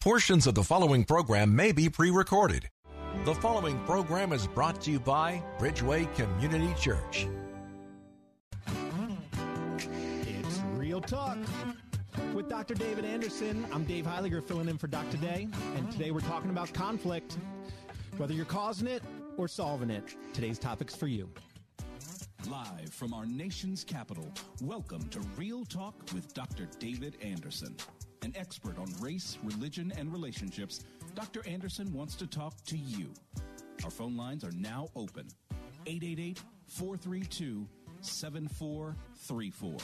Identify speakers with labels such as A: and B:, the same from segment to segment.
A: Portions of the following program may be pre recorded. The following program is brought to you by Bridgeway Community Church.
B: It's Real Talk with Dr. David Anderson. I'm Dave Heiliger filling in for Doc today, and today we're talking about conflict. Whether you're causing it or solving it, today's topic's for you.
C: Live from our nation's capital, welcome to Real Talk with Dr. David Anderson. An expert on race, religion, and relationships, Dr. Anderson wants to talk to you. Our phone lines are now open 888 432 7434.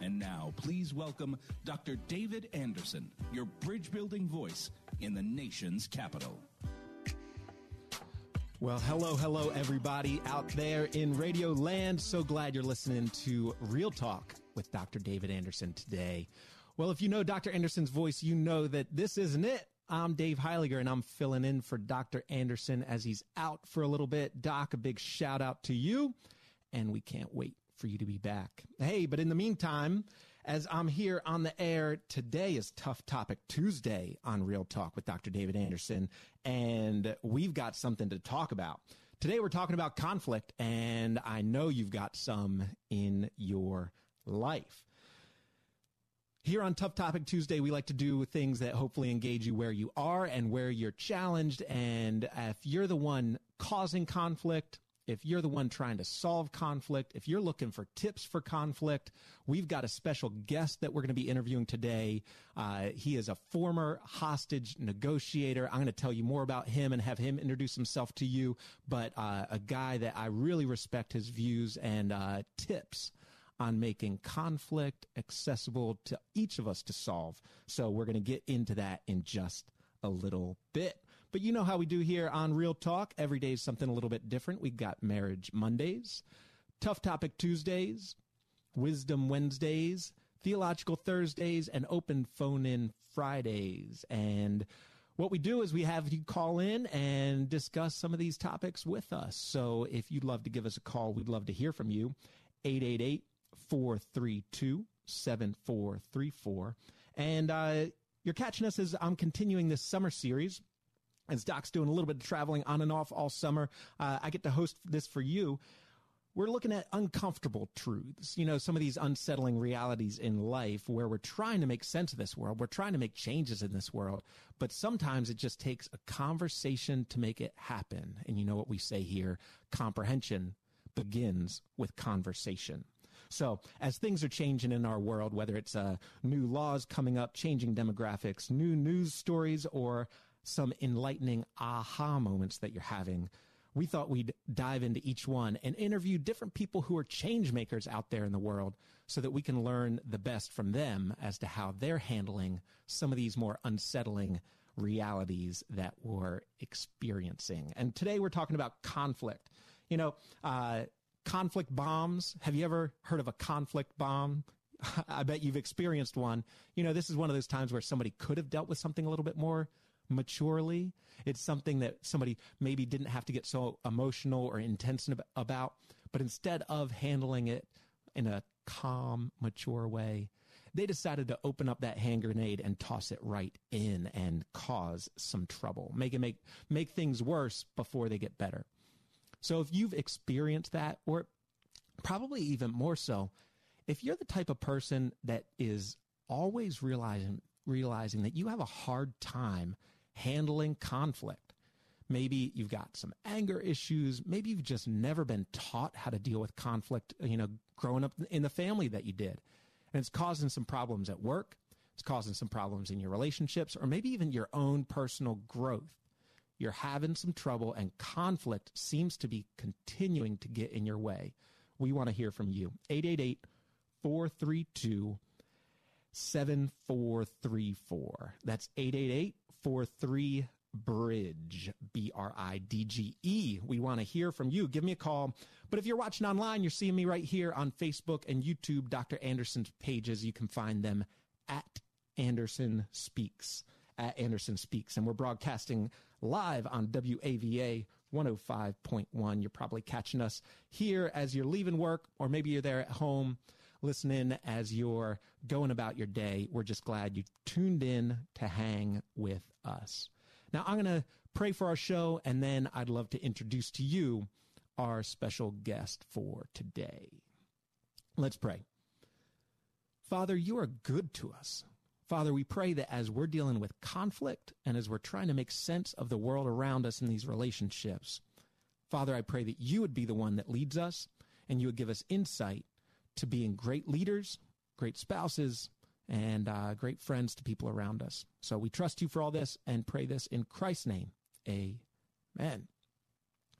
C: And now, please welcome Dr. David Anderson, your bridge building voice in the nation's capital.
B: Well, hello, hello, everybody out there in Radio Land. So glad you're listening to Real Talk with Dr. David Anderson today. Well, if you know Dr. Anderson's voice, you know that this isn't it. I'm Dave Heiliger, and I'm filling in for Dr. Anderson as he's out for a little bit. Doc, a big shout out to you, and we can't wait for you to be back. Hey, but in the meantime, as I'm here on the air, today is Tough Topic Tuesday on Real Talk with Dr. David Anderson, and we've got something to talk about. Today we're talking about conflict, and I know you've got some in your life. Here on Tough Topic Tuesday, we like to do things that hopefully engage you where you are and where you're challenged. And if you're the one causing conflict, if you're the one trying to solve conflict, if you're looking for tips for conflict, we've got a special guest that we're going to be interviewing today. Uh, he is a former hostage negotiator. I'm going to tell you more about him and have him introduce himself to you, but uh, a guy that I really respect his views and uh, tips on making conflict accessible to each of us to solve. So we're going to get into that in just a little bit. But you know how we do here on Real Talk. Every day is something a little bit different. We got Marriage Mondays, Tough Topic Tuesdays, Wisdom Wednesdays, Theological Thursdays, and Open Phone In Fridays. And what we do is we have you call in and discuss some of these topics with us. So if you'd love to give us a call, we'd love to hear from you. 888 432 7434. And uh, you're catching us as I'm continuing this summer series as Doc's doing a little bit of traveling on and off all summer, uh, I get to host this for you. We're looking at uncomfortable truths, you know, some of these unsettling realities in life where we're trying to make sense of this world. We're trying to make changes in this world, but sometimes it just takes a conversation to make it happen. And you know what we say here comprehension begins with conversation. So, as things are changing in our world, whether it's uh, new laws coming up, changing demographics, new news stories, or some enlightening aha moments that you're having, we thought we'd dive into each one and interview different people who are change makers out there in the world so that we can learn the best from them as to how they're handling some of these more unsettling realities that we're experiencing. And today we're talking about conflict. You know, uh, conflict bombs. Have you ever heard of a conflict bomb? I bet you've experienced one. You know, this is one of those times where somebody could have dealt with something a little bit more maturely. It's something that somebody maybe didn't have to get so emotional or intense about, but instead of handling it in a calm, mature way, they decided to open up that hand grenade and toss it right in and cause some trouble. Make it make make things worse before they get better. So if you've experienced that, or probably even more so, if you're the type of person that is always realizing realizing that you have a hard time handling conflict. Maybe you've got some anger issues. Maybe you've just never been taught how to deal with conflict, you know, growing up in the family that you did. And it's causing some problems at work. It's causing some problems in your relationships or maybe even your own personal growth. You're having some trouble and conflict seems to be continuing to get in your way. We want to hear from you. 888 432 7434. That's 888 843 Bridge, B R I D G E. We want to hear from you. Give me a call. But if you're watching online, you're seeing me right here on Facebook and YouTube, Dr. Anderson's pages. You can find them at Anderson Speaks, at Anderson Speaks. And we're broadcasting live on WAVA 105.1. You're probably catching us here as you're leaving work, or maybe you're there at home listening as you're going about your day. We're just glad you tuned in to hang with us. Now, I'm going to pray for our show, and then I'd love to introduce to you our special guest for today. Let's pray. Father, you are good to us. Father, we pray that as we're dealing with conflict and as we're trying to make sense of the world around us in these relationships, Father, I pray that you would be the one that leads us and you would give us insight to being great leaders, great spouses, and uh, great friends to people around us. So we trust you for all this and pray this in Christ's name. Amen.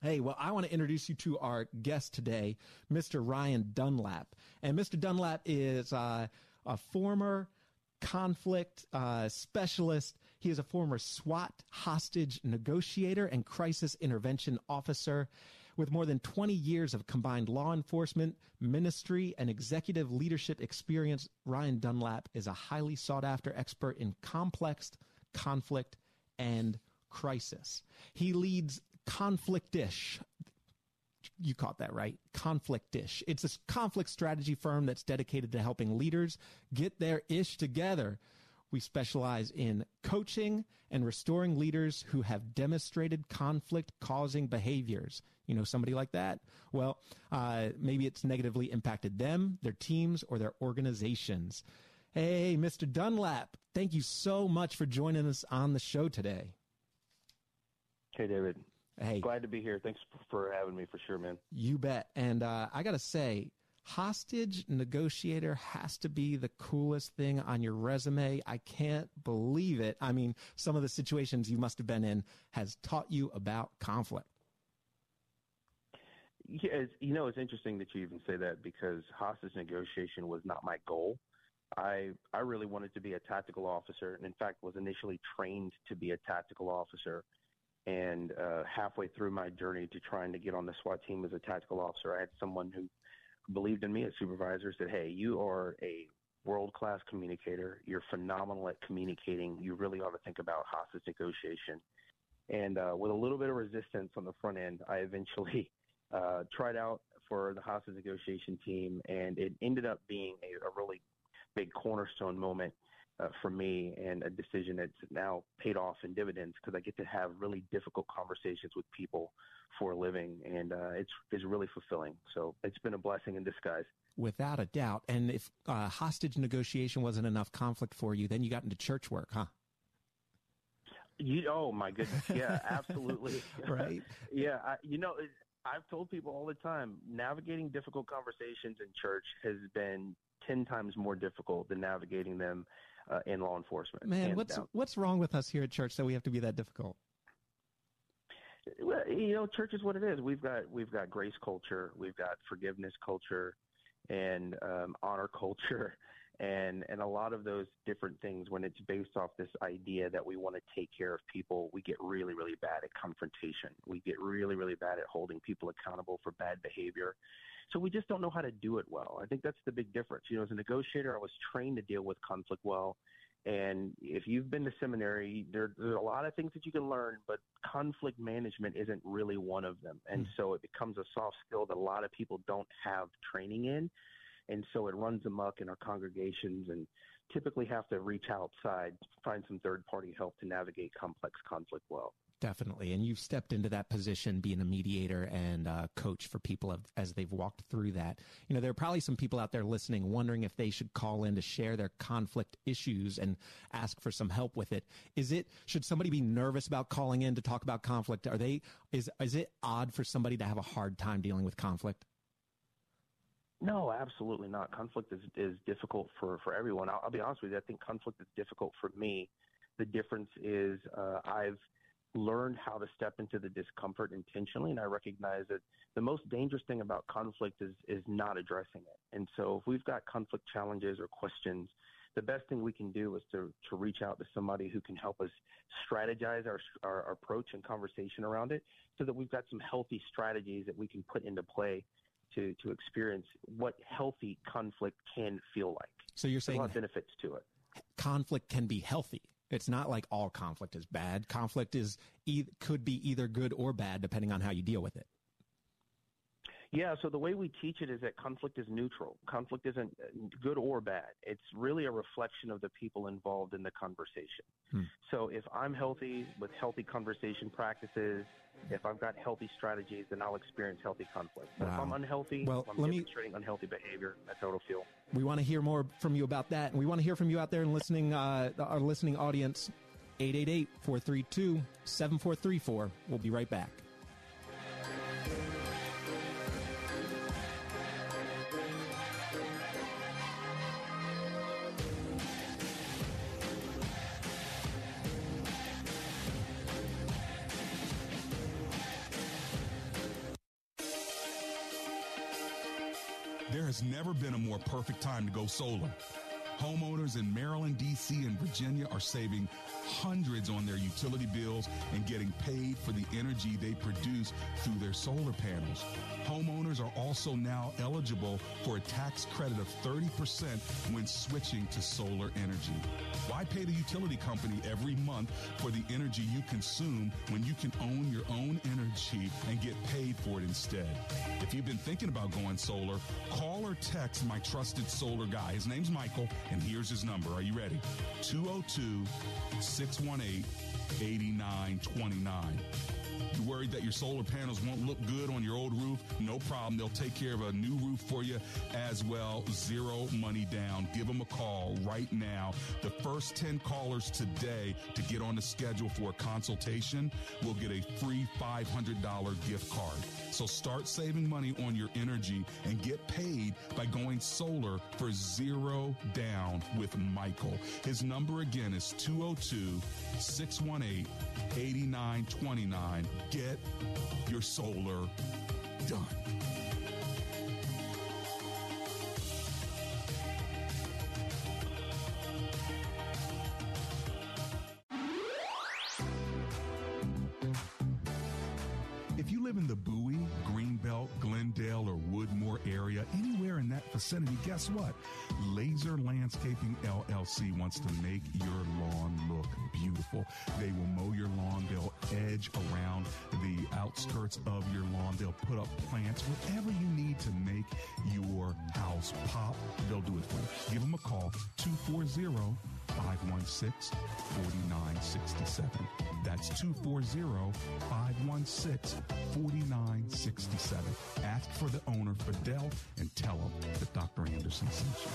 B: Hey, well, I want to introduce you to our guest today, Mr. Ryan Dunlap. And Mr. Dunlap is uh, a former conflict uh, specialist. He is a former SWAT hostage negotiator and crisis intervention officer. With more than 20 years of combined law enforcement, ministry, and executive leadership experience, Ryan Dunlap is a highly sought after expert in complex conflict and crisis. He leads Conflictish. You caught that right. Conflict Conflictish. It's a conflict strategy firm that's dedicated to helping leaders get their ish together. We specialize in coaching and restoring leaders who have demonstrated conflict causing behaviors. You know, somebody like that? Well, uh, maybe it's negatively impacted them, their teams, or their organizations. Hey, Mr. Dunlap, thank you so much for joining us on the show today.
D: Hey, David.
B: Hey,
D: glad to be here. Thanks for having me for sure, man.
B: You bet. And uh, I got to say, hostage negotiator has to be the coolest thing on your resume. I can't believe it. I mean, some of the situations you must have been in has taught you about conflict.
D: Yeah, you know, it's interesting that you even say that because hostage negotiation was not my goal. I I really wanted to be a tactical officer, and in fact, was initially trained to be a tactical officer. And uh, halfway through my journey to trying to get on the SWAT team as a tactical officer, I had someone who believed in me, a supervisor, said, "Hey, you are a world class communicator. You're phenomenal at communicating. You really ought to think about hostage negotiation." And uh, with a little bit of resistance on the front end, I eventually uh, tried out for the hostage negotiation team, and it ended up being a, a really big cornerstone moment uh, for me and a decision that's now paid off in dividends because I get to have really difficult conversations with people for a living, and uh, it's it's really fulfilling. So it's been a blessing in disguise.
B: Without a doubt. And if uh, hostage negotiation wasn't enough conflict for you, then you got into church work, huh?
D: You oh my goodness, yeah, absolutely,
B: right?
D: yeah, I, you know, I've told people all the time, navigating difficult conversations in church has been ten times more difficult than navigating them uh, in law enforcement.
B: Man, what's down. what's wrong with us here at church that we have to be that difficult?
D: Well, you know, church is what it is. We've got we've got grace culture, we've got forgiveness culture, and um, honor culture, and and a lot of those different things. When it's based off this idea that we want to take care of people, we get really really bad at confrontation. We get really really bad at holding people accountable for bad behavior. So we just don't know how to do it well. I think that's the big difference. You know, as a negotiator, I was trained to deal with conflict well. And if you've been to seminary, there, there's a lot of things that you can learn, but conflict management isn't really one of them. And mm. so it becomes a soft skill that a lot of people don't have training in. And so it runs amok in our congregations and typically have to reach outside, find some third party help to navigate complex conflict well.
B: Definitely. And you've stepped into that position being a mediator and a coach for people as they've walked through that. You know, there are probably some people out there listening wondering if they should call in to share their conflict issues and ask for some help with it. Is it, should somebody be nervous about calling in to talk about conflict? Are they, is, is it odd for somebody to have a hard time dealing with conflict?
D: No, absolutely not. Conflict is, is difficult for, for everyone. I'll, I'll be honest with you. I think conflict is difficult for me. The difference is uh, I've learned how to step into the discomfort intentionally and I recognize that the most dangerous thing about conflict is is not addressing it. And so if we've got conflict challenges or questions, the best thing we can do is to to reach out to somebody who can help us strategize our, our, our approach and conversation around it so that we've got some healthy strategies that we can put into play to, to experience what healthy conflict can feel like.
B: So you're saying
D: There's a lot of benefits to it.
B: conflict can be healthy. It's not like all conflict is bad. Conflict is e- could be either good or bad depending on how you deal with it.
D: Yeah, so the way we teach it is that conflict is neutral. Conflict isn't good or bad. It's really a reflection of the people involved in the conversation.
B: Hmm.
D: So if I'm healthy with healthy conversation practices, if I've got healthy strategies, then I'll experience healthy conflict. But if I'm unhealthy,
B: Well,
D: I'm
B: let me-
D: demonstrating unhealthy behavior, that's how it'll feel.
B: We want to hear more from you about that, and we want to hear from you out there and listening, uh, our listening audience. 888-432-7434. We'll be right back.
E: Perfect time to go solar. Homeowners in Maryland, D.C., and Virginia are saving hundreds on their utility bills and getting paid for the energy they produce through their solar panels. Homeowners are also now eligible for a tax credit of 30% when switching to solar energy. Why pay the utility company every month for the energy you consume when you can own your own energy and get paid for it instead? If you've been thinking about going solar, call or text my trusted solar guy. His name's Michael, and here's his number. Are you ready? 202 618 8929. You worried that your solar panels won't look good on your old roof? No problem. They'll take care of a new roof for you as well. Zero money down. Give them a call right now. The first 10 callers today to get on the schedule for a consultation will get a free $500 gift card. So start saving money on your energy and get paid by going solar for zero down with Michael. His number again is 202 618 8929. Get your solar done. If you live in the Bowie, Greenbelt, Glendale, or Woodmore area, anywhere in that vicinity, guess what? Landscaping LLC wants to make your lawn look beautiful. They will mow your lawn. They'll edge around the outskirts of your lawn. They'll put up plants, whatever you need to make your house pop. They'll do it for you. Give them a call, 240 516 4967. That's 240 516 4967. Ask for the owner, Fidel, and tell him that Dr. Anderson sent you.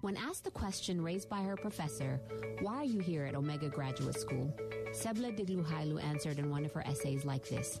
F: When asked the question raised by her professor, why are you here at Omega Graduate School? Sebla Digluhailu answered in one of her essays like this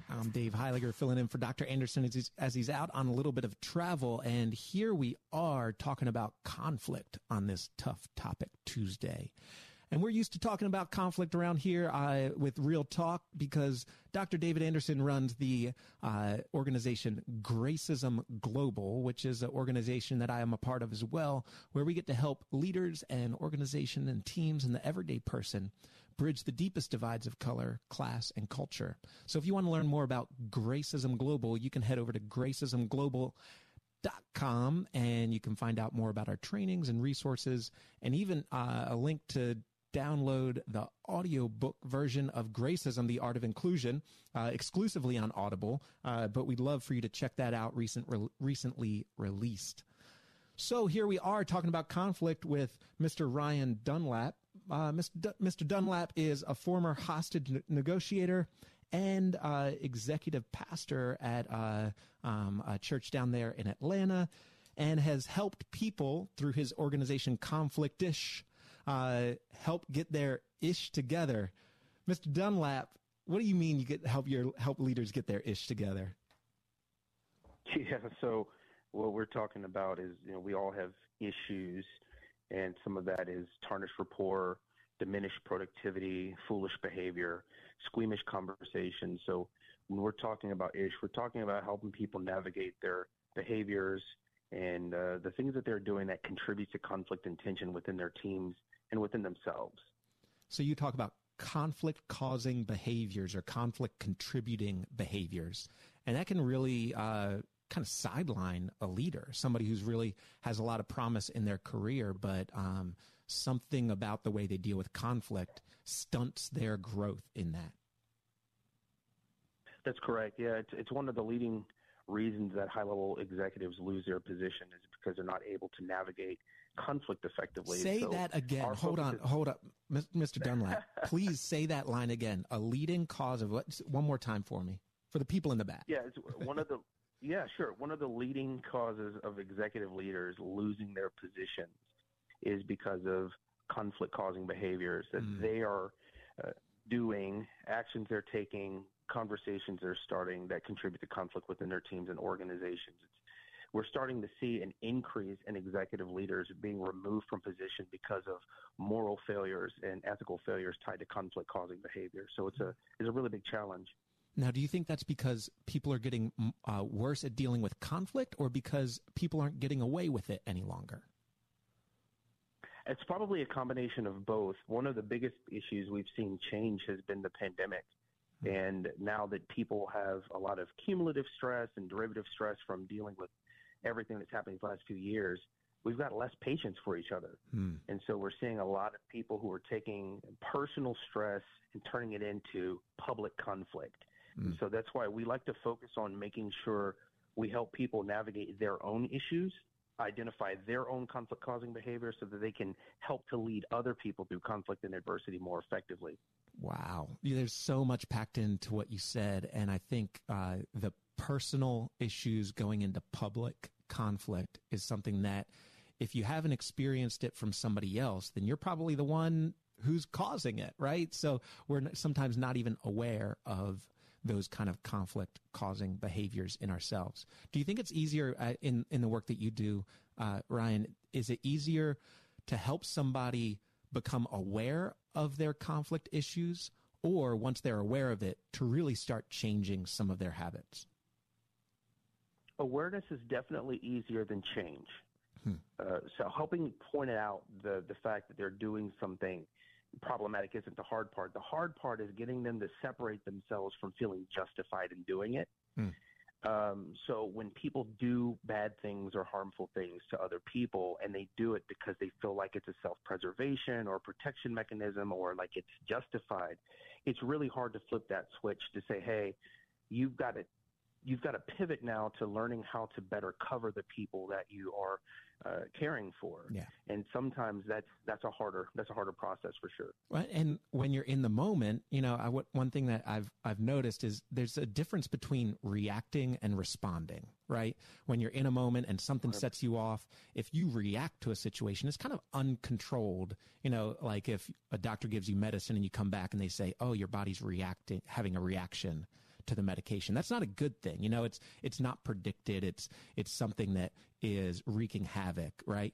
B: I'm Dave Heiliger filling in for Dr. Anderson as he's, as he's out on a little bit of travel. And here we are talking about conflict on this tough topic Tuesday. And we're used to talking about conflict around here uh, with Real Talk because Dr. David Anderson runs the uh, organization Gracism Global, which is an organization that I am a part of as well, where we get to help leaders and organization and teams and the everyday person bridge the deepest divides of color, class, and culture. So if you want to learn more about Gracism Global, you can head over to gracismglobal.com and you can find out more about our trainings and resources and even uh, a link to download the audiobook version of Gracism, The Art of Inclusion, uh, exclusively on Audible. Uh, but we'd love for you to check that out, recent, re- recently released. So here we are talking about conflict with Mr. Ryan Dunlap. Uh, Mr. Dunlap is a former hostage negotiator and uh, executive pastor at uh, um, a church down there in Atlanta and has helped people through his organization Conflictish uh, help get their ish together. Mr. Dunlap, what do you mean you get help your help leaders get their ish together?
D: Yeah, so what we're talking about is you know we all have issues, and some of that is tarnished rapport, diminished productivity, foolish behavior, squeamish conversation. So when we're talking about ish, we're talking about helping people navigate their behaviors and uh, the things that they're doing that contribute to conflict and tension within their teams and within themselves.
B: So you talk about conflict causing behaviors or conflict contributing behaviors, and that can really uh, kind of sideline a leader, somebody who's really has a lot of promise in their career, but um, something about the way they deal with conflict stunts their growth in that.
D: That's correct. Yeah, it's it's one of the leading reasons that high level executives lose their position is because they're not able to navigate conflict effectively.
B: Say so that again. Hold on, is- hold up, Mr. Dunlap. please say that line again. A leading cause of what? One more time for me, for the people in the back.
D: Yeah, it's one of the. Yeah, sure. One of the leading causes of executive leaders losing their positions is because of conflict causing behaviors that mm. they are uh, doing, actions they're taking, conversations they're starting that contribute to conflict within their teams and organizations. It's we're starting to see an increase in executive leaders being removed from position because of moral failures and ethical failures tied to conflict causing behavior. So it's a it's a really big challenge.
B: Now, do you think that's because people are getting uh, worse at dealing with conflict, or because people aren't getting away with it any longer?
D: It's probably a combination of both. One of the biggest issues we've seen change has been the pandemic. Hmm. And now that people have a lot of cumulative stress and derivative stress from dealing with everything that's happened the last few years, we've got less patience for each other. Hmm. And so we're seeing a lot of people who are taking personal stress and turning it into public conflict. Hmm. So that's why we like to focus on making sure we help people navigate their own issues, identify their own conflict causing behavior so that they can help to lead other people through conflict and adversity more effectively.
B: Wow. There's so much packed into what you said. And I think uh, the personal issues going into public conflict is something that if you haven't experienced it from somebody else, then you're probably the one who's causing it, right? So we're sometimes not even aware of those kind of conflict causing behaviors in ourselves. Do you think it's easier uh, in in the work that you do, uh, Ryan? Is it easier to help somebody become aware of their conflict issues, or once they're aware of it, to really start changing some of their habits?
D: awareness is definitely easier than change. Hmm. Uh, so helping point out the the fact that they're doing something problematic isn't the hard part. The hard part is getting them to separate themselves from feeling justified in doing it. Hmm. Um, so when people do bad things or harmful things to other people, and they do it because they feel like it's a self-preservation or protection mechanism, or like it's justified, it's really hard to flip that switch to say, "Hey, you've got to you've got to pivot now to learning how to better cover the people that you are uh, caring for.
B: Yeah.
D: And sometimes that's that's a harder that's a harder process for sure.
B: Well, and when you're in the moment, you know, I, one thing that I've I've noticed is there's a difference between reacting and responding. Right. When you're in a moment and something sets you off, if you react to a situation, it's kind of uncontrolled. You know, like if a doctor gives you medicine and you come back and they say, "Oh, your body's reacting, having a reaction." To the medication. That's not a good thing. You know, it's it's not predicted. It's it's something that is wreaking havoc, right?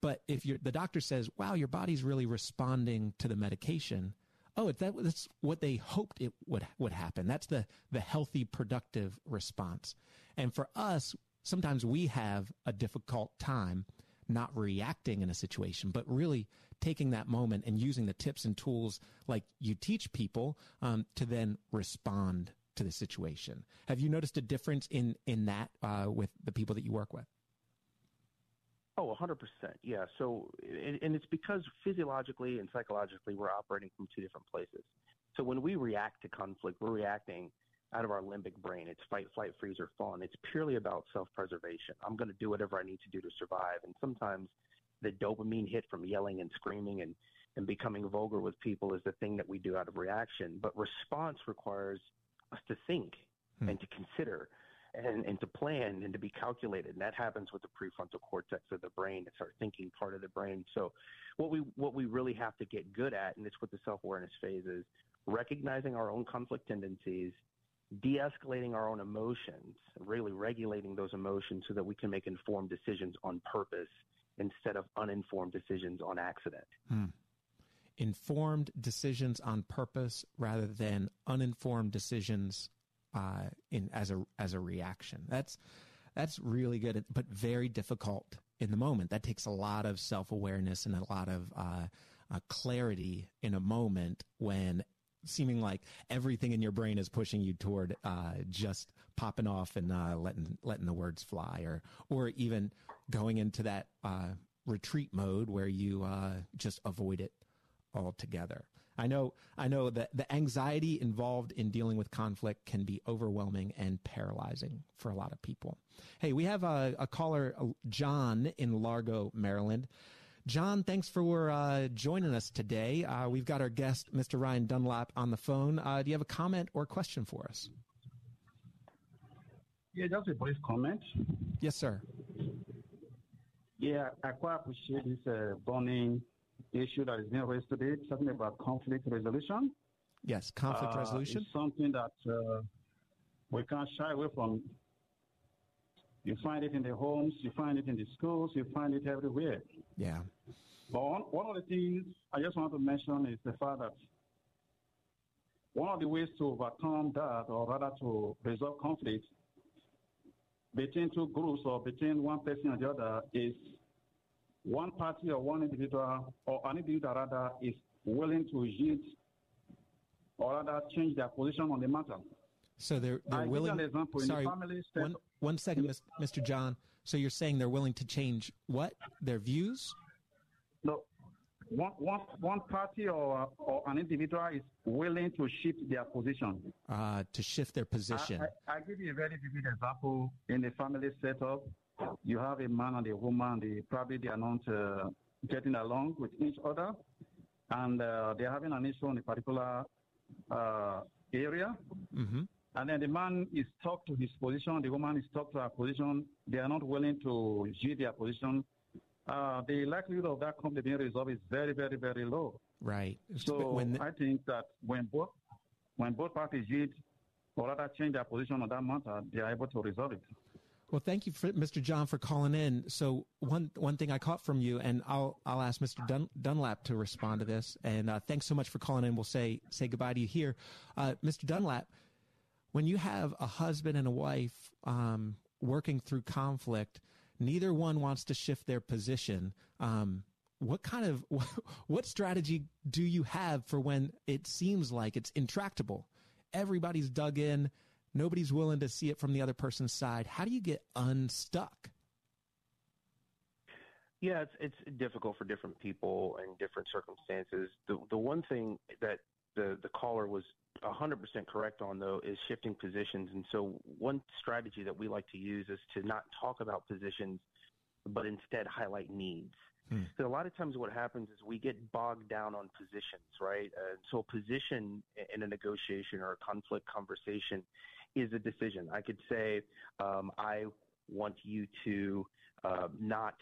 B: But if the doctor says, "Wow, your body's really responding to the medication," oh, it, that, that's what they hoped it would would happen. That's the the healthy, productive response. And for us, sometimes we have a difficult time not reacting in a situation, but really taking that moment and using the tips and tools like you teach people um, to then respond to the situation. Have you noticed a difference in in that uh, with the people that you work with?
D: Oh, 100%. Yeah. So, and, and it's because physiologically and psychologically we're operating from two different places. So when we react to conflict, we're reacting out of our limbic brain. It's fight, flight, freeze, or fawn. It's purely about self-preservation. I'm going to do whatever I need to do to survive. And sometimes the dopamine hit from yelling and screaming and, and becoming vulgar with people is the thing that we do out of reaction. But response requires us to think hmm. and to consider and, and to plan and to be calculated. And that happens with the prefrontal cortex of the brain. It's our thinking part of the brain. So what we what we really have to get good at, and it's what the self-awareness phase is, recognizing our own conflict tendencies, de-escalating our own emotions, really regulating those emotions so that we can make informed decisions on purpose instead of uninformed decisions on accident.
B: Hmm informed decisions on purpose rather than uninformed decisions uh, in as a as a reaction. That's that's really good, but very difficult in the moment. That takes a lot of self awareness and a lot of uh, uh, clarity in a moment when seeming like everything in your brain is pushing you toward uh, just popping off and uh, letting letting the words fly, or or even going into that uh, retreat mode where you just avoid it altogether. I know, I know that the anxiety involved in dealing with conflict can be overwhelming and paralyzing for a lot of people. Hey, we have a, a caller, uh, John in Largo, Maryland. John, thanks for uh, joining us today. Uh, we've got our guest, Mr. Ryan Dunlap, on the phone. Uh, do you have a comment or question for us?
G: Yeah, just a brief comment.
B: Yes, sir.
G: Yeah, I quite appreciate this uh, burning issue that is being raised today, talking about conflict resolution.
B: Yes, conflict uh, resolution.
G: It's something that uh, we can't shy away from. You find it in the homes, you find it in the schools, you find it everywhere.
B: Yeah.
G: But one, one of the things I just want to mention is the fact that one of the ways to overcome that, or rather to resolve conflict between two groups or between one person and the other, is one party or one individual or an individual rather is willing to yield or rather change their position on the matter.
B: So they're they're
G: I
B: willing.
G: example,
B: sorry, one, one second, Mr. John. So you're saying they're willing to change what their views?
G: No, one, one, one party or, or an individual is willing to shift their position.
B: Uh, to shift their position.
G: I, I, I give you a very vivid example in the family setup you have a man and a woman, they probably they are not uh, getting along with each other, and uh, they're having an issue in a particular uh, area.
B: Mm-hmm.
G: And then the man is stuck to his position, the woman is stuck to her position. They are not willing to yield their position. Uh, the likelihood of that conflict being resolved is very, very, very low.
B: Right.
G: So the- I think that when both when both parties yield or rather change their position on that matter, they are able to resolve it.
B: Well, thank you, for, Mr. John, for calling in. So one one thing I caught from you, and I'll I'll ask Mr. Dun, Dunlap to respond to this. And uh, thanks so much for calling in. We'll say say goodbye to you here, uh, Mr. Dunlap. When you have a husband and a wife um, working through conflict, neither one wants to shift their position. Um, what kind of what strategy do you have for when it seems like it's intractable? Everybody's dug in Nobody's willing to see it from the other person's side. How do you get unstuck?
D: Yeah, it's it's difficult for different people and different circumstances. The the one thing that the the caller was 100% correct on though is shifting positions. And so one strategy that we like to use is to not talk about positions, but instead highlight needs. Hmm. So a lot of times what happens is we get bogged down on positions, right? Uh, so a position in a negotiation or a conflict conversation is a decision. I could say, um, I want you to uh, not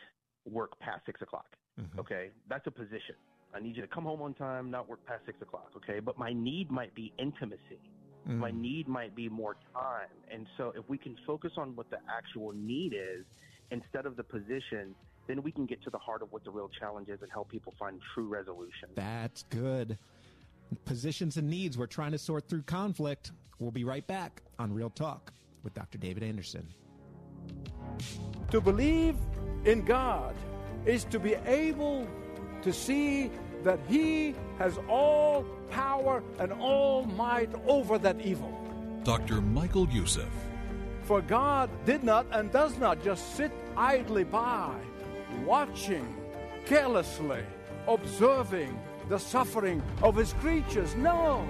D: work past six o'clock. Mm-hmm. Okay, that's a position. I need you to come home on time, not work past six o'clock. Okay, but my need might be intimacy. Mm-hmm. My need might be more time. And so if we can focus on what the actual need is instead of the position, then we can get to the heart of what the real challenge is and help people find true resolution.
B: That's good. Positions and needs. We're trying to sort through conflict. We'll be right back on Real Talk with Dr. David Anderson.
H: To believe in God is to be able to see that He has all power and all might over that evil.
A: Dr. Michael Youssef.
H: For God did not and does not just sit idly by, watching, carelessly, observing the suffering of His creatures. No,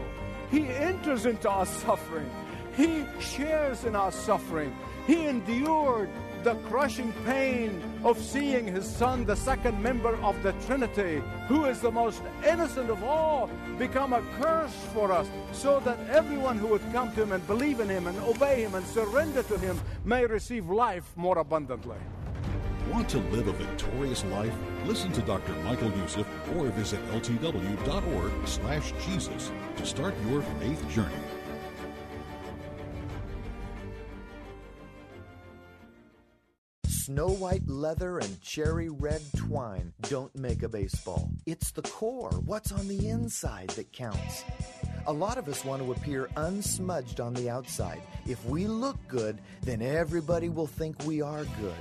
H: He enters into our suffering, He shares in our suffering. He endured the crushing pain of seeing his son, the second member of the Trinity, who is the most innocent of all, become a curse for us, so that everyone who would come to him and believe in him and obey him and surrender to him may receive life more abundantly.
I: Want to live a victorious life? Listen to Dr. Michael Youssef or visit ltw.org slash Jesus to start your faith journey.
J: Snow white leather and cherry red twine don't make a baseball. It's the core, what's on the inside, that counts. A lot of us want to appear unsmudged on the outside. If we look good, then everybody will think we are good.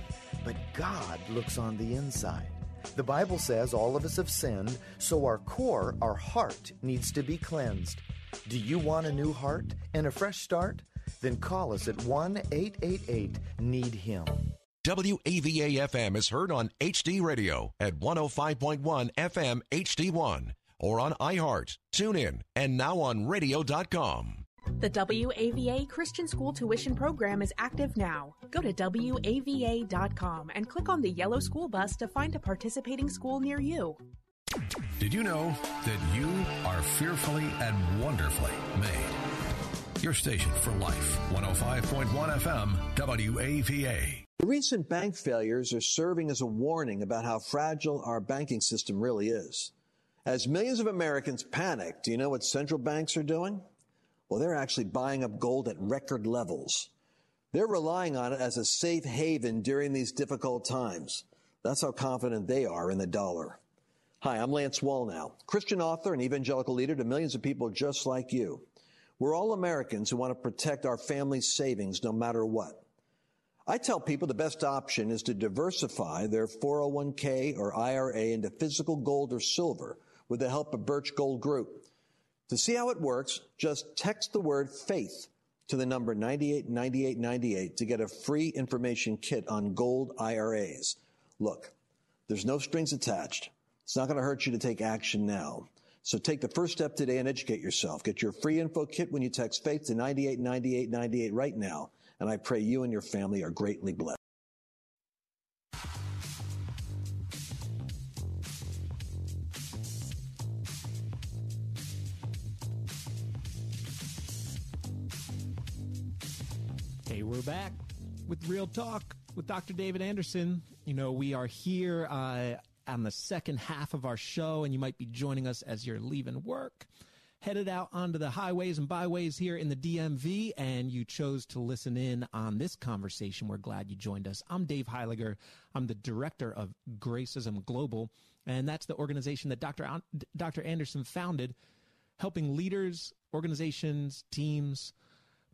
J: But God looks on the inside. The Bible says all of us have sinned, so our core, our heart, needs to be cleansed. Do you want a new heart and a fresh start? Then call us at 1 888 Need Him.
A: WAVA FM is heard on HD Radio at 105.1 FM HD1 or on iHeart, TuneIn, and now on radio.com.
K: The WAVA Christian School Tuition Program is active now. Go to WAVA.com and click on the yellow school bus to find a participating school near you.
L: Did you know that you are fearfully and wonderfully made? Your station for life, 105.1 FM, WAVA.
M: Recent bank failures are serving as a warning about how fragile our banking system really is. As millions of Americans panic, do you know what central banks are doing? Well, they're actually buying up gold at record levels. They're relying on it as a safe haven during these difficult times. That's how confident they are in the dollar. Hi, I'm Lance Wallnau, Christian author and evangelical leader to millions of people just like you. We're all Americans who want to protect our family's savings no matter what. I tell people the best option is to diversify their 401k or IRA into physical gold or silver with the help of Birch Gold Group. To see how it works, just text the word faith to the number 989898 to get a free information kit on gold IRAs. Look, there's no strings attached. It's not going to hurt you to take action now. So take the first step today and educate yourself. Get your free info kit when you text faith to 989898 right now and I pray you and your family are greatly blessed.
B: Hey, we're back with Real Talk with Dr. David Anderson. You know, we are here uh, on the second half of our show, and you might be joining us as you're leaving work headed out onto the highways and byways here in the DMV and you chose to listen in on this conversation, we're glad you joined us. I'm Dave Heiliger. I'm the director of Gracism Global, and that's the organization that Dr. An- Dr. Anderson founded, helping leaders, organizations, teams,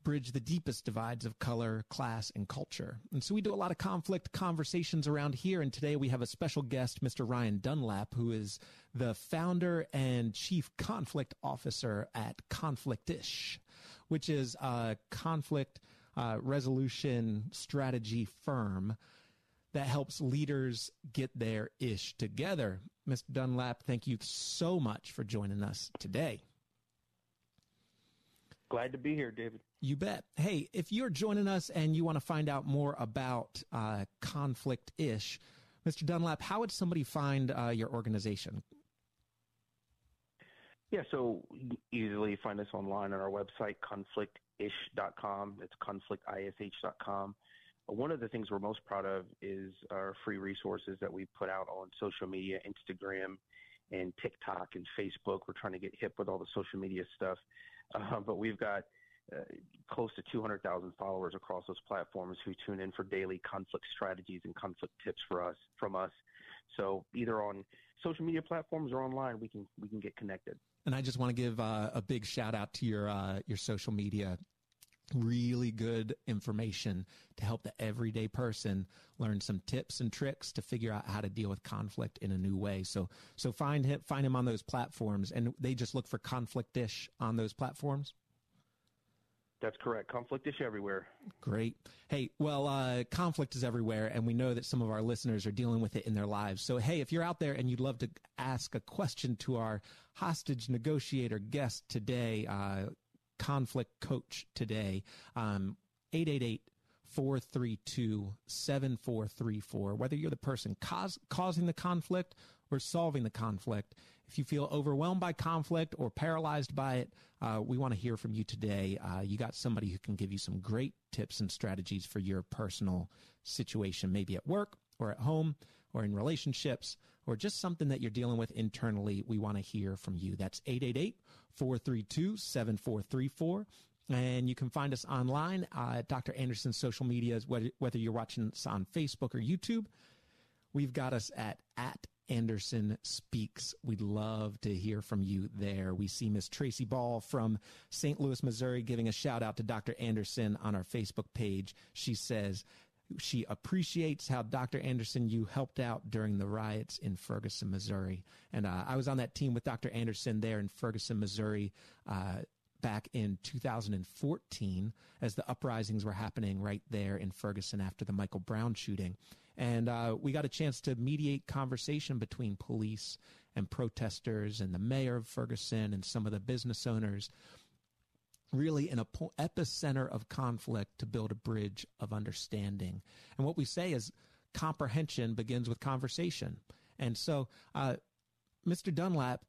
B: bridge the deepest divides of color, class, and culture. And so we do a lot of conflict conversations around here. And today we have a special guest, Mr. Ryan Dunlap, who is the founder and chief conflict officer at Conflictish, which is a conflict uh, resolution strategy firm that helps leaders get their ish together. Mr. Dunlap, thank you so much for joining us today.
D: Glad to be here, David.
B: You bet. Hey, if you're joining us and you want to find out more about uh, conflict ish, Mr. Dunlap, how would somebody find uh, your organization?
D: Yeah, so easily find us online on our website, conflictish.com. It's conflictish.com. One of the things we're most proud of is our free resources that we put out on social media, Instagram, and TikTok and Facebook. We're trying to get hip with all the social media stuff, uh, but we've got uh, close to 200,000 followers across those platforms who tune in for daily conflict strategies and conflict tips for us from us. So either on social media platforms or online, we can we can get connected.
B: And I just want to give uh, a big shout out to your uh, your social media. Really good information to help the everyday person learn some tips and tricks to figure out how to deal with conflict in a new way. So, so find him, find him on those platforms, and they just look for conflict conflictish on those platforms.
D: That's correct. Conflict is everywhere.
B: Great. Hey, well, uh, conflict is everywhere, and we know that some of our listeners are dealing with it in their lives. So, hey, if you're out there and you'd love to ask a question to our hostage negotiator guest today, uh, conflict coach today, um, 888 432 7434. Whether you're the person cause, causing the conflict or solving the conflict, if you feel overwhelmed by conflict or paralyzed by it, uh, we want to hear from you today. Uh, you got somebody who can give you some great tips and strategies for your personal situation, maybe at work or at home or in relationships or just something that you're dealing with internally. We want to hear from you. That's 888 432 7434. And you can find us online uh, at Dr. Anderson's social media, whether, whether you're watching us on Facebook or YouTube. We've got us at, at Anderson Speaks. We'd love to hear from you there. We see Miss Tracy Ball from St. Louis, Missouri, giving a shout out to Dr. Anderson on our Facebook page. She says, she appreciates how Dr. Anderson, you helped out during the riots in Ferguson, Missouri. And uh, I was on that team with Dr. Anderson there in Ferguson, Missouri, uh, back in 2014 as the uprisings were happening right there in Ferguson after the Michael Brown shooting. And uh, we got a chance to mediate conversation between police and protesters and the mayor of Ferguson and some of the business owners, really in a po- epicenter of conflict to build a bridge of understanding. And what we say is comprehension begins with conversation. And so, uh, Mr. Dunlap,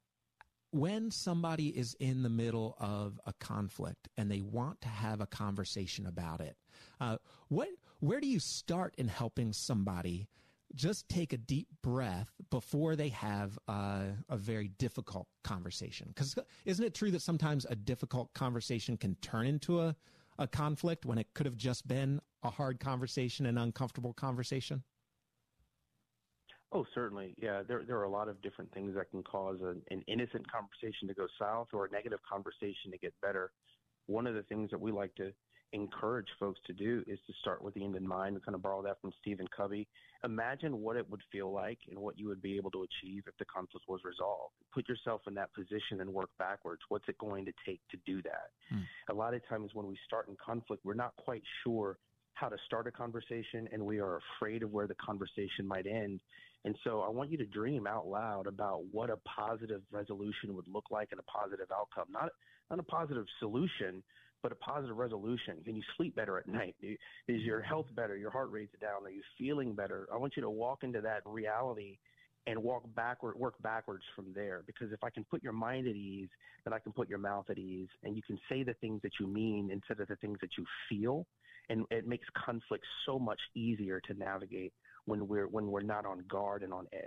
B: when somebody is in the middle of a conflict and they want to have a conversation about it, uh, what where do you start in helping somebody just take a deep breath before they have a very difficult conversation? Because isn't it true that sometimes a difficult conversation can turn into a, a conflict when it could have just been a hard conversation, an uncomfortable conversation?
D: Oh, certainly. Yeah, there there are a lot of different things that can cause an, an innocent conversation to go south or a negative conversation to get better. One of the things that we like to encourage folks to do is to start with the end in mind and kind of borrow that from Stephen Covey. Imagine what it would feel like and what you would be able to achieve if the conflict was resolved. Put yourself in that position and work backwards. What's it going to take to do that? Hmm. A lot of times when we start in conflict, we're not quite sure how to start a conversation and we are afraid of where the conversation might end. And so I want you to dream out loud about what a positive resolution would look like and a positive outcome. Not not a positive solution, but a positive resolution. Can you sleep better at night? Is your mm-hmm. health better? Your heart rate's down? Are you feeling better? I want you to walk into that reality and walk backward, work backwards from there. Because if I can put your mind at ease, then I can put your mouth at ease, and you can say the things that you mean instead of the things that you feel, and it makes conflict so much easier to navigate when we're when we're not on guard and on edge.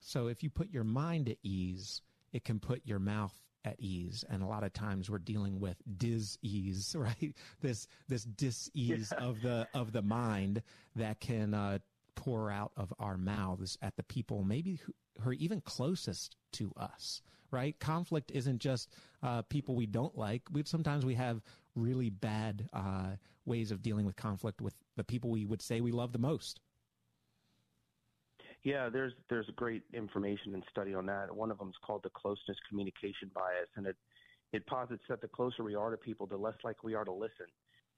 B: So if you put your mind at ease, it can put your mouth at ease. And a lot of times we're dealing with dis-ease right? This this dis-ease yeah. of the of the mind that can uh, pour out of our mouths at the people maybe who, who are even closest to us right? Conflict isn't just uh, people we don't like. We sometimes we have really bad uh, ways of dealing with conflict with the people we would say we love the most
D: yeah, there's there's great information and study on that. One of them is called the closeness communication bias, and it it posits that the closer we are to people, the less likely we are to listen.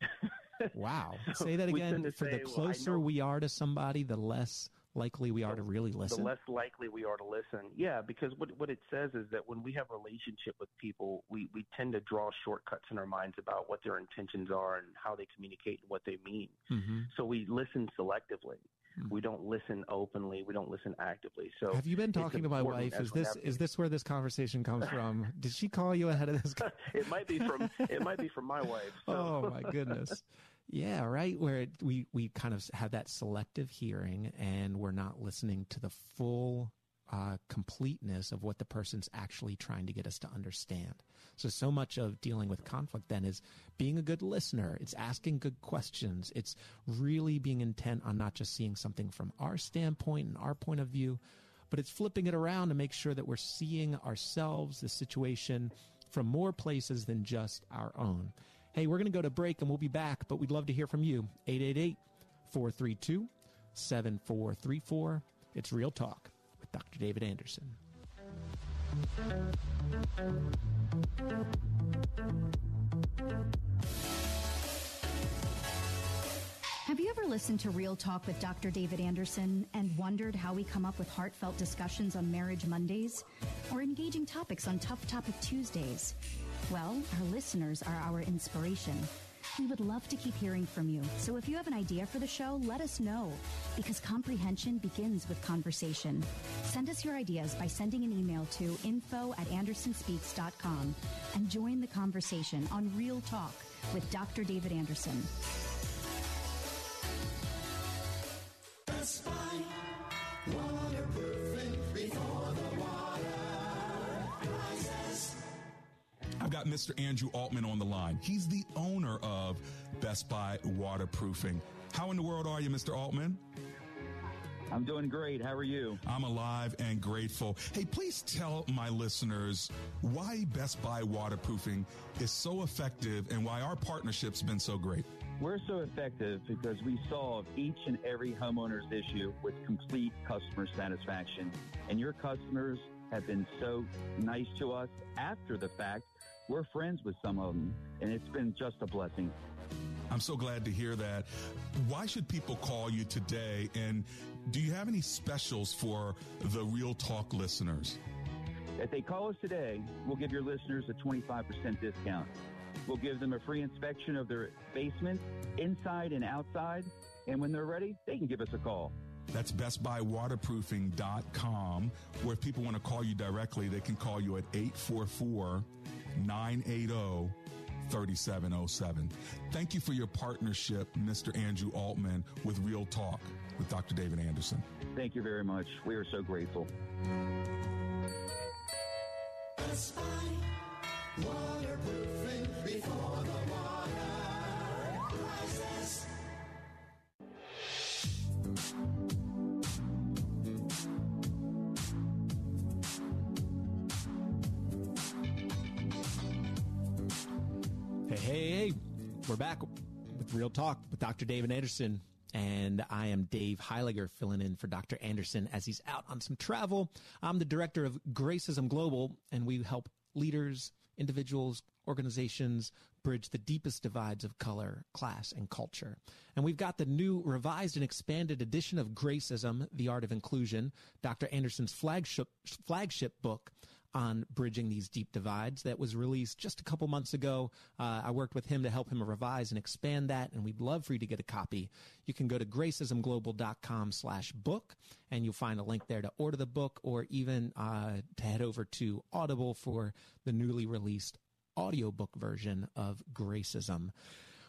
B: wow! Say that again. For say, the closer well, we are to somebody, the less likely we are to really listen.
D: The less likely we are to listen. Yeah, because what what it says is that when we have relationship with people, we we tend to draw shortcuts in our minds about what their intentions are and how they communicate and what they mean.
B: Mm-hmm.
D: So we listen selectively. Hmm. We don't listen openly. We don't listen actively. So
B: have you been talking to my wife? Is this is this where this conversation comes from? Did she call you ahead of this?
D: it might be from it might be from my wife. So.
B: Oh my goodness. Yeah, right. Where it, we we kind of have that selective hearing, and we're not listening to the full uh, completeness of what the person's actually trying to get us to understand. So, so much of dealing with conflict then is being a good listener. It's asking good questions. It's really being intent on not just seeing something from our standpoint and our point of view, but it's flipping it around to make sure that we're seeing ourselves, the situation, from more places than just our own. Hey, we're going to go to break and we'll be back, but we'd love to hear from you. 888 432 7434. It's Real Talk Dr. David Anderson.
N: Have you ever listened to Real Talk with Dr. David Anderson and wondered how we come up with heartfelt discussions on Marriage Mondays or engaging topics on Tough Topic Tuesdays? Well, our listeners are our inspiration. We would love to keep hearing from you. So if you have an idea for the show, let us know because comprehension begins with conversation. Send us your ideas by sending an email to info at andersonspeaks.com and join the conversation on Real Talk with Dr. David Anderson.
E: Got Mr. Andrew Altman on the line. He's the owner of Best Buy Waterproofing. How in the world are you, Mr. Altman?
O: I'm doing great. How are you?
E: I'm alive and grateful. Hey, please tell my listeners why Best Buy Waterproofing is so effective and why our partnership's been so great.
O: We're so effective because we solve each and every homeowner's issue with complete customer satisfaction. And your customers have been so nice to us after the fact. We're friends with some of them, and it's been just a blessing.
E: I'm so glad to hear that. Why should people call you today? And do you have any specials for the Real Talk listeners?
O: If they call us today, we'll give your listeners a 25% discount. We'll give them a free inspection of their basement, inside and outside. And when they're ready, they can give us a call.
E: That's bestbuywaterproofing.com, where if people want to call you directly, they can call you at 844 980 3707. Thank you for your partnership, Mr. Andrew Altman, with Real Talk with Dr. David Anderson.
O: Thank you very much. We are so grateful.
P: Waterproofing before the water
B: We're back with Real Talk with Dr. David Anderson. And I am Dave Heiliger filling in for Dr. Anderson as he's out on some travel. I'm the director of Gracism Global, and we help leaders, individuals, organizations bridge the deepest divides of color, class, and culture. And we've got the new revised and expanded edition of Gracism, The Art of Inclusion, Dr. Anderson's flagship, flagship book on bridging these deep divides that was released just a couple months ago. Uh, I worked with him to help him revise and expand that, and we'd love for you to get a copy. You can go to gracismglobal.com slash book, and you'll find a link there to order the book or even uh, to head over to Audible for the newly released audiobook version of Gracism.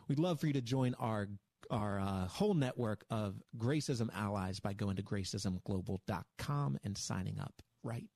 B: We'd love for you to join our our uh, whole network of Gracism allies by going to gracismglobal.com and signing up right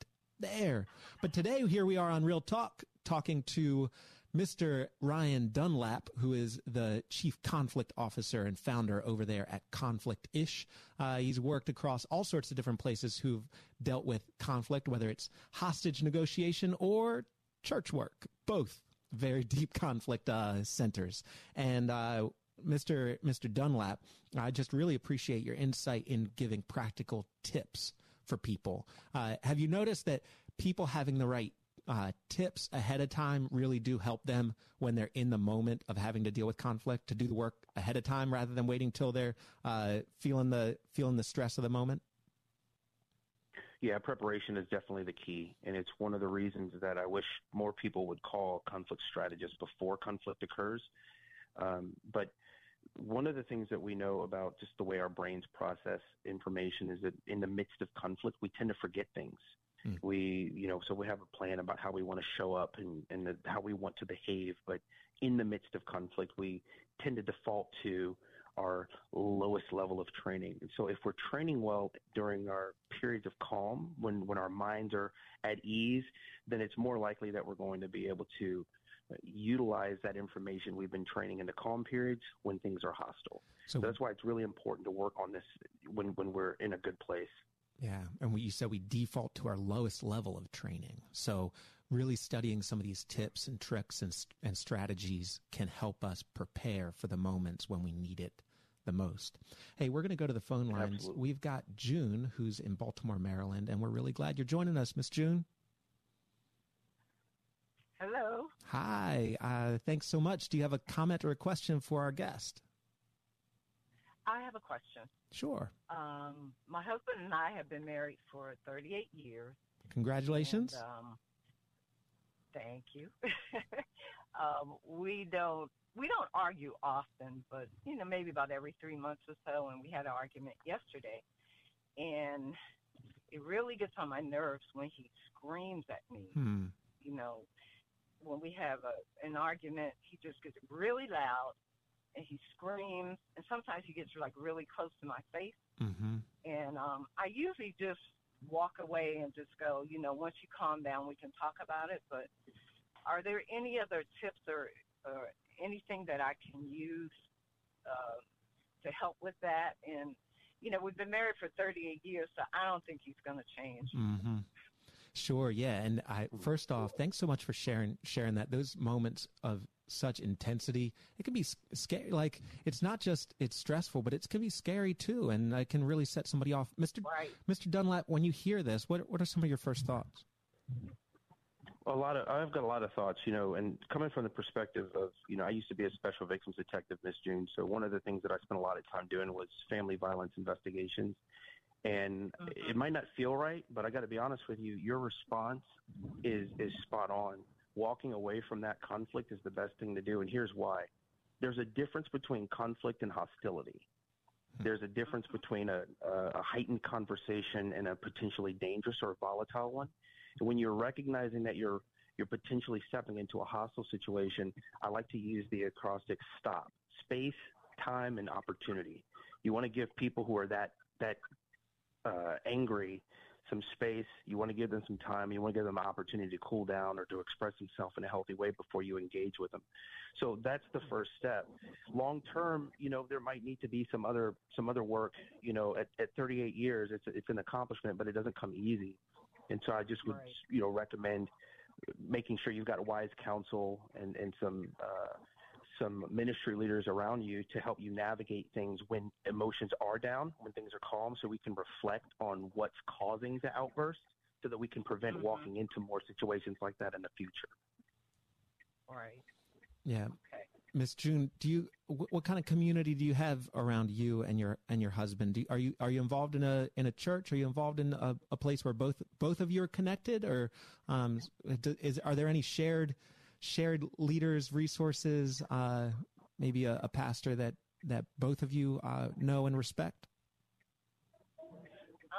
B: there. But today, here we are on Real Talk talking to Mr. Ryan Dunlap, who is the Chief Conflict Officer and founder over there at Conflict Ish. Uh, he's worked across all sorts of different places who've dealt with conflict, whether it's hostage negotiation or church work, both very deep conflict uh, centers. And uh, Mr. Mr. Dunlap, I just really appreciate your insight in giving practical tips for people. Uh, have you noticed that people having the right uh, tips ahead of time really do help them when they're in the moment of having to deal with conflict to do the work ahead of time rather than waiting till they're uh, feeling the feeling the stress of the moment?
D: Yeah, preparation is definitely the key, and it's one of the reasons that I wish more people would call conflict strategists before conflict occurs. Um, but one of the things that we know about just the way our brains process information is that in the midst of conflict, we tend to forget things. Mm. We, you know, so we have a plan about how we want to show up and, and the, how we want to behave. But in the midst of conflict, we tend to default to our lowest level of training. And so if we're training well during our periods of calm, when, when our minds are at ease, then it's more likely that we're going to be able to utilize that information we've been training in the calm periods when things are hostile. So, so that's why it's really important to work on this when, when we're in a good place.
B: Yeah, and we, you said we default to our lowest level of training. So really studying some of these tips and tricks and, and strategies can help us prepare for the moments when we need it the most. Hey, we're going to go to the phone lines. Absolutely. We've got June, who's in Baltimore, Maryland, and we're really glad you're joining us, Miss June.
Q: Hello.
B: Hi. Uh, thanks so much. Do you have a comment or a question for our guest?
Q: I have a question.
B: Sure.
Q: Um, my husband and I have been married for 38 years.
B: Congratulations.
Q: And, um, thank you. um, we don't we don't argue often, but you know maybe about every three months or so. And we had an argument yesterday, and it really gets on my nerves when he screams at me.
B: Hmm.
Q: You know, when we have a, an argument, he just gets really loud and he screams, and sometimes he gets like really close to my face.
B: Mm-hmm.
Q: And um, I usually just walk away and just go, you know, once you calm down, we can talk about it. But are there any other tips or, or anything that I can use uh, to help with that? And you know, we've been married for 38 years, so I don't think he's going to change.
B: Mm-hmm. Sure, yeah. And I hmm. first off, thanks so much for sharing sharing that. Those moments of such intensity. It can be scary. Like it's not just it's stressful, but it can be scary too, and it can really set somebody off. Mr.
Q: Right.
B: Mr. Dunlap, when you hear this, what what are some of your first thoughts?
D: A lot of I've got a lot of thoughts, you know, and coming from the perspective of, you know, I used to be a special victims detective, Miss June. So one of the things that I spent a lot of time doing was family violence investigations. And mm-hmm. it might not feel right, but I got to be honest with you, your response is is spot on walking away from that conflict is the best thing to do. And here's why there's a difference between conflict and hostility. Hmm. There's a difference between a, a heightened conversation and a potentially dangerous or volatile one. And when you're recognizing that you're you're potentially stepping into a hostile situation, I like to use the acrostic STOP: space, time, and opportunity. You want to give people who are that that uh, angry some space. You want to give them some time. You want to give them an opportunity to cool down or to express themselves in a healthy way before you engage with them. So that's the first step. Long term, you know, there might need to be some other some other work. You know, at, at 38 years, it's it's an accomplishment, but it doesn't come easy. And so I just would right. you know recommend making sure you've got wise counsel and and some uh, some ministry leaders around you to help you navigate things when emotions are down, when things are calm, so we can reflect on what's causing the outburst so that we can prevent mm-hmm. walking into more situations like that in the future.
Q: All right.
B: Yeah.
Q: Okay.
B: Miss June, do you what kind of community do you have around you and your and your husband? Do, are you are you involved in a in a church? Are you involved in a, a place where both both of you are connected, or um, is are there any shared shared leaders, resources, uh, maybe a, a, pastor that, that both of you uh, know and respect?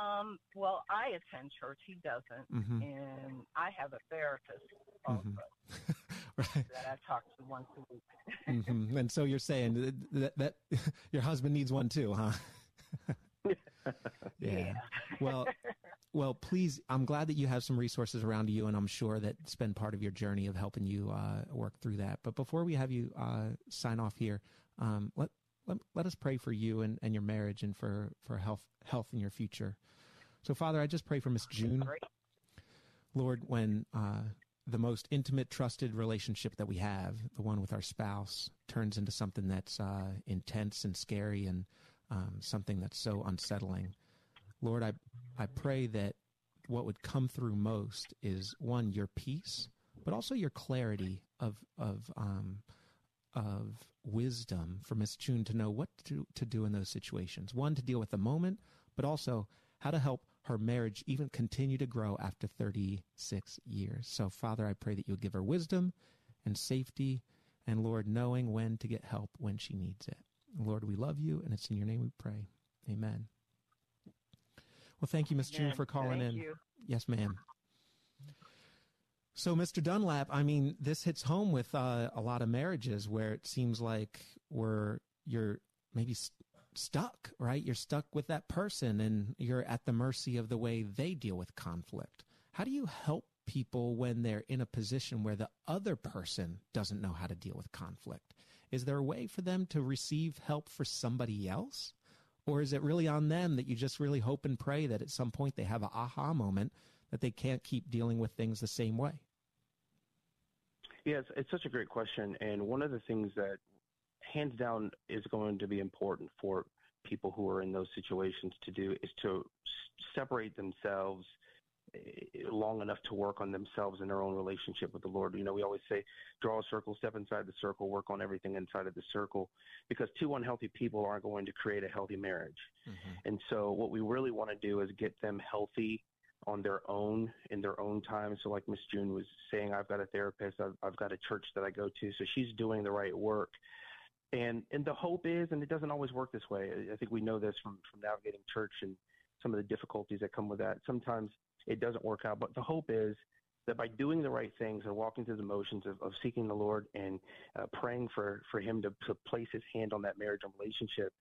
Q: Um, well, I attend church. He doesn't, mm-hmm. and I have a therapist also mm-hmm. right. that I talk to once a week.
B: mm-hmm. And so you're saying that, that, that your husband needs one too, huh?
Q: yeah. yeah.
B: Well, well, please, I'm glad that you have some resources around you, and I'm sure that it's been part of your journey of helping you uh, work through that. But before we have you uh, sign off here, um, let, let, let us pray for you and, and your marriage and for, for health health in your future. So, Father, I just pray for Miss June. Lord, when uh, the most intimate, trusted relationship that we have, the one with our spouse, turns into something that's uh, intense and scary and um, something that's so unsettling. Lord, I I pray that what would come through most is one your peace, but also your clarity of of um, of wisdom for Miss June to know what to to do in those situations. One to deal with the moment, but also how to help her marriage even continue to grow after 36 years. So, Father, I pray that you'll give her wisdom and safety, and Lord, knowing when to get help when she needs it. Lord, we love you, and it's in your name we pray. Amen. Well, thank you, Miss June, for calling
Q: Thank
B: in.
Q: you.
B: Yes, ma'am. So, Mr. Dunlap, I mean, this hits home with uh, a lot of marriages where it seems like we're you're maybe st- stuck, right? You're stuck with that person, and you're at the mercy of the way they deal with conflict. How do you help people when they're in a position where the other person doesn't know how to deal with conflict? Is there a way for them to receive help for somebody else? Or is it really on them that you just really hope and pray that at some point they have a aha moment that they can't keep dealing with things the same way?
D: Yeah, it's, it's such a great question. And one of the things that, hands down, is going to be important for people who are in those situations to do is to separate themselves Eh, long enough to work on themselves and their own relationship with the Lord. You know, we always say, draw a circle, step inside the circle, work on everything inside of the circle, because two unhealthy people aren't going to create a healthy marriage. Mm-hmm. And so, what we really want to do is get them healthy on their own in their own time. So, like Miss June was saying, I've got a therapist, I've, I've got a church that I go to, so she's doing the right work. And and the hope is, and it doesn't always work this way. I- I think we know this from from navigating church and some of the difficulties that come with that. Sometimes it doesn't work out, but the hope is that by doing the right things and walking through the motions of, of seeking the Lord and uh, praying for for Him to, to place His hand on that marriage and relationship,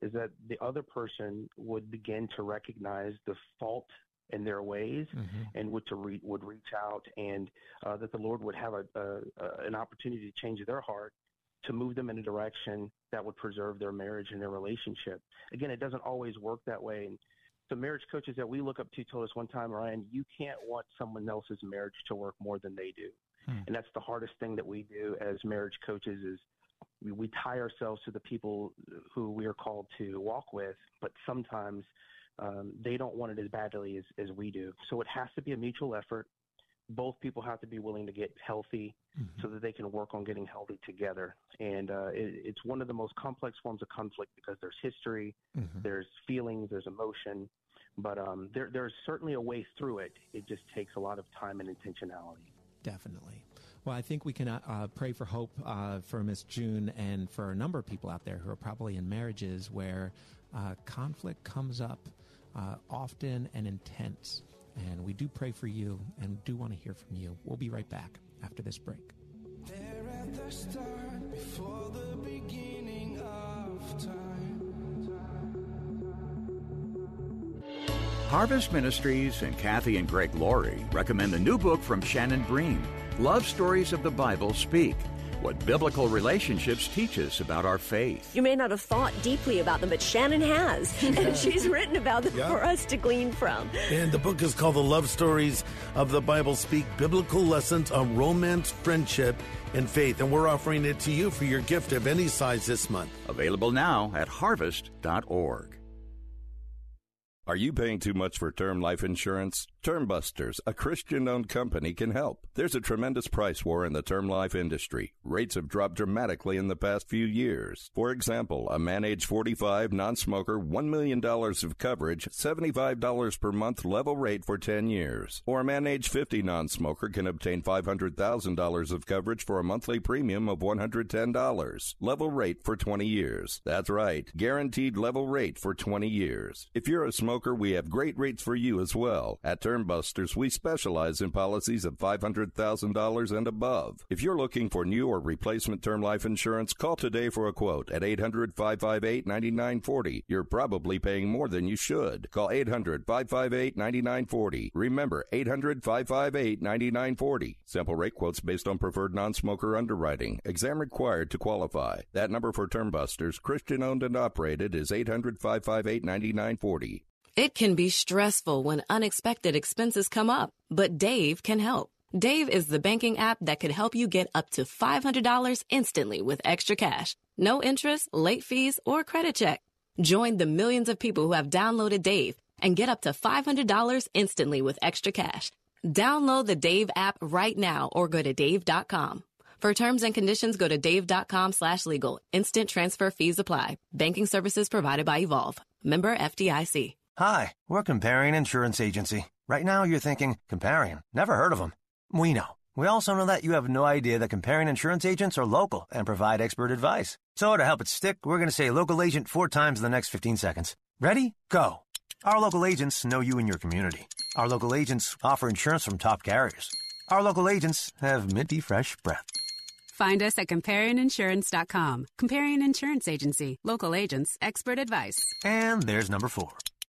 D: is that the other person would begin to recognize the fault in their ways and would to re- would reach out and uh, that the Lord would have a, a, a an opportunity to change their heart to move them in a direction that would preserve their marriage and their relationship. Again, it doesn't always work that way. And the marriage coaches that we look up to told us one time, Ryan, you can't want someone else's marriage to work more than they do. And that's the hardest thing that we do as marriage coaches is we, we tie ourselves to the people who we are called to walk with, but sometimes um, they don't want it as badly as, as we do. So it has to be a mutual effort. Both people have to be willing to get healthy so that they can work on getting healthy together. And uh, it, it's one of the most complex forms of conflict because there's history, there's feelings, there's emotion, but um, there, there's certainly a way through it. It just takes a lot of time and intentionality.
B: Definitely. Well, I think we can uh, uh, pray for hope uh, for Miss June and for a number of people out there who are probably in marriages where uh, conflict comes up uh, often and intense. And we do pray for you and do want to hear from you. We'll be right back after this break.
P: There at the start, before the beginning of time.
R: Harvest Ministries and Cathe and Greg Laurie recommend the new book from Shannon Bream, Love Stories of the Bible Speak, what biblical relationships teach us about our faith.
S: You may not have thought deeply about them, but Shannon has. And she's written about them
T: Yeah.
S: for us to glean from.
T: And the book is called The Love Stories of the Bible Speak Biblical Lessons on Romance, Friendship, and Faith. And we're offering it to you for your gift of any size this month.
R: Available now at harvest.org.
U: Are you paying too much for term life insurance? Term Busters, a Christian owned company, can help. There's a tremendous price war in the term life industry. Rates have dropped dramatically in the past few years. For example, a man age 45, non smoker, $1 million of coverage, $75 per month level rate for 10 years. Or a man age 50 non smoker can obtain $500,000 of coverage for a monthly premium of $110. Level rate for 20 years. That's right, guaranteed level rate for 20 years. If you're a smoker, we have great rates for you as well. At Term Busters, we specialize in policies of $500,000 and above. If you're looking for new or replacement term life insurance, call today for a quote at 800 558 9940. You're probably paying more than you should. Call 800 558 9940. Remember, 800 558 9940. Sample rate quotes based on preferred non smoker underwriting. Exam required to qualify. That number for Term Busters, Christian owned and operated, is 800 558 9940.
V: It can be stressful when unexpected expenses come up, but Dave can help. Dave is the banking app that could help you get up to $500 instantly with extra cash. No interest, late fees, or credit check. Join the millions of people who have downloaded Dave and get up to $500 instantly with extra cash. Download the Dave app right now or go to dave.com. For terms and conditions, go to dave.com slash legal. Instant transfer fees apply. Banking services provided by Evolve. Member FDIC.
W: Hi, we're Comparion Insurance Agency. Right now you're thinking, Comparion? Never heard of them. We know. We also know that you have no idea that Comparion Insurance agents are local and provide expert advice. So to help it stick, we're going to say local agent four times in the next 15 seconds. Ready? Go. Our local agents know you and your community. Our local agents offer insurance from top carriers. Our local agents have minty fresh breath.
X: Find us at ComparionInsurance.com. Comparion Insurance Agency. Local agents, expert advice.
W: And there's number four.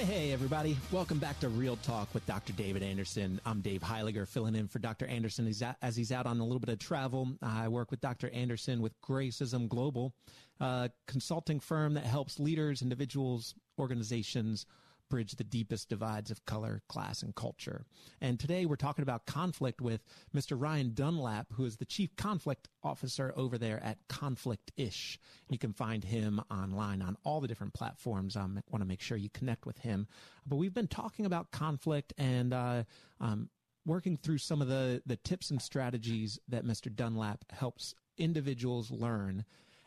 B: Hey, hey, everybody. Welcome back to Real Talk with Dr. David Anderson. I'm Dave Heiliger, filling in for Dr. Anderson as he's out on a little bit of travel. I work with Dr. Anderson with Gracism Global, a consulting firm that helps leaders, individuals, organizations bridge the deepest divides of color, class, and culture. And today we're talking about conflict with Mr. Ryan Dunlap, who is the chief conflict officer over there at Conflict-ish. You can find him online on all the different platforms. I um, want to make sure you connect with him. But we've been talking about conflict and uh, um, working through some of the, the tips and strategies that Mr. Dunlap helps individuals learn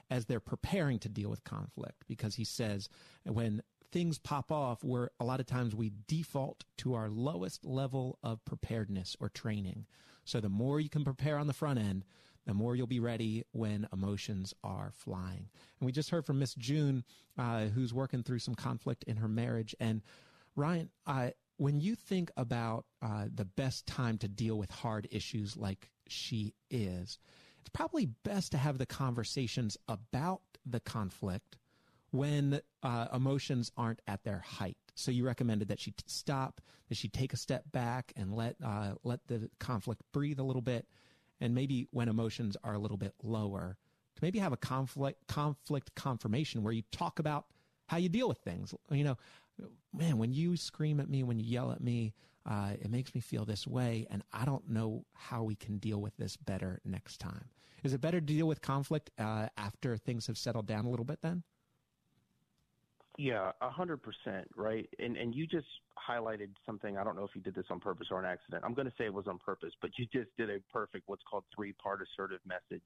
B: as they're preparing to deal with conflict because he says when things pop off where a lot of times we default to our lowest level of preparedness or training. So the more you can prepare on the front end, the more you'll be ready when emotions are flying. And we just heard from Miss June, uh, who's working through some conflict in her marriage. And Ryan, uh, when you think about uh, the best time to deal with hard issues like she is, it's probably best to have the conversations about the conflict when uh, emotions aren't at their height. So you recommended that she t- stop, that she take a step back and let uh, let the conflict breathe a little bit, and maybe when emotions are a little bit lower, to maybe have a conflict conflict confirmation where you talk about how you deal with things. You know, man, when you scream at me, when you yell at me, uh, it makes me feel this way, and I don't know how we can deal with this better next time. Is it better to deal with conflict uh, after things have settled down a little bit then?
D: Yeah, a hundred percent, right? And and you just highlighted something. I don't know if you did this on purpose or an accident. I'm going to say it was on purpose, but you just did a perfect what's called three-part assertive message,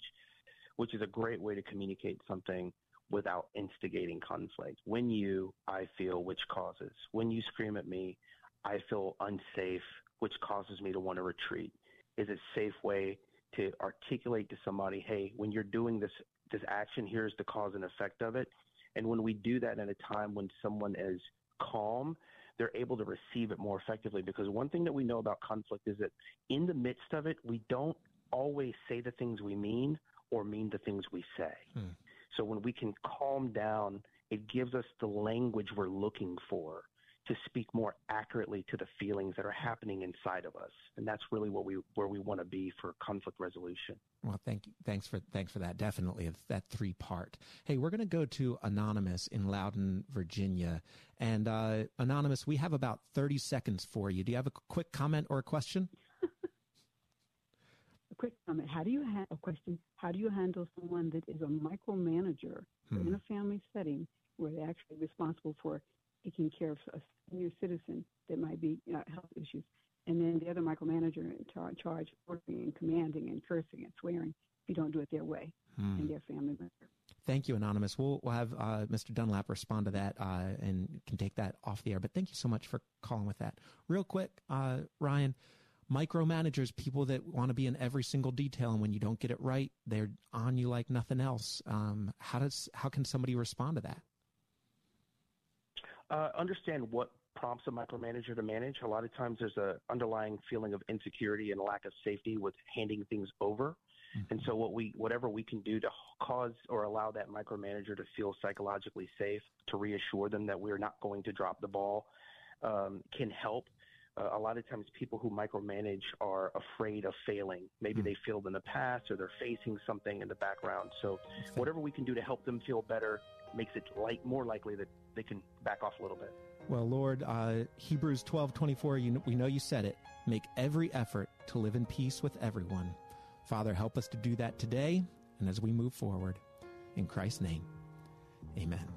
D: which is a great way to communicate something without instigating conflict. When you, I feel, which causes. When you scream at me, I feel unsafe, which causes me to want to retreat. Is it a safe way to articulate to somebody, hey, when you're doing this this action, here's the cause and effect of it and when we do that at a time when someone is calm, they're able to receive it more effectively. Because one thing that we know about conflict is that in the midst of it, we don't always say the things we mean or mean the things we say. Hmm. So when we can calm down, it gives us the language we're looking for to speak more accurately to the feelings that are happening inside of us. And that's really what we where we want to be for conflict resolution.
B: Well, thank you. Thanks for thanks for that. Definitely that three part. Hey, we're going to go to Anonymous in Loudoun, Virginia. And uh, Anonymous, we have about 30 seconds for you. Do you have a quick comment or a question?
Y: a quick comment. How do you ha- a question? How do you handle someone that is a micromanager hmm. in a family setting where they're actually responsible for taking care of a senior citizen that might be uh, health issues, and then the other micromanager in charge ordering and commanding and cursing and swearing if you don't do it their way hmm. and their family member.
B: Thank you, Anonymous. We'll, we'll have uh, Mr. Dunlap respond to that uh, and can take that off the air. But thank you so much for calling with that. Real quick, uh, Ryan, micromanagers, people that want to be in every single detail, and when you don't get it right, they're on you like nothing else. Um, how does how can somebody respond to that?
D: Uh, understand what prompts a micromanager to manage. A lot of times there's an underlying feeling of insecurity and lack of safety with handing things over. Mm-hmm. And so what we whatever we can do to cause or allow that micromanager to feel psychologically safe, to reassure them that we're not going to drop the ball, um, can help. uh, a lot of times people who micromanage are afraid of failing. Maybe they failed in the past or they're facing something in the background. So whatever we can do to help them feel better makes it like more likely that they can back off a little bit.
B: Well, Lord, uh, Hebrews 12 24, you we know you said it. Make every effort to live in peace with everyone. Father, help us to do that today and as we move forward. In Christ's name, amen.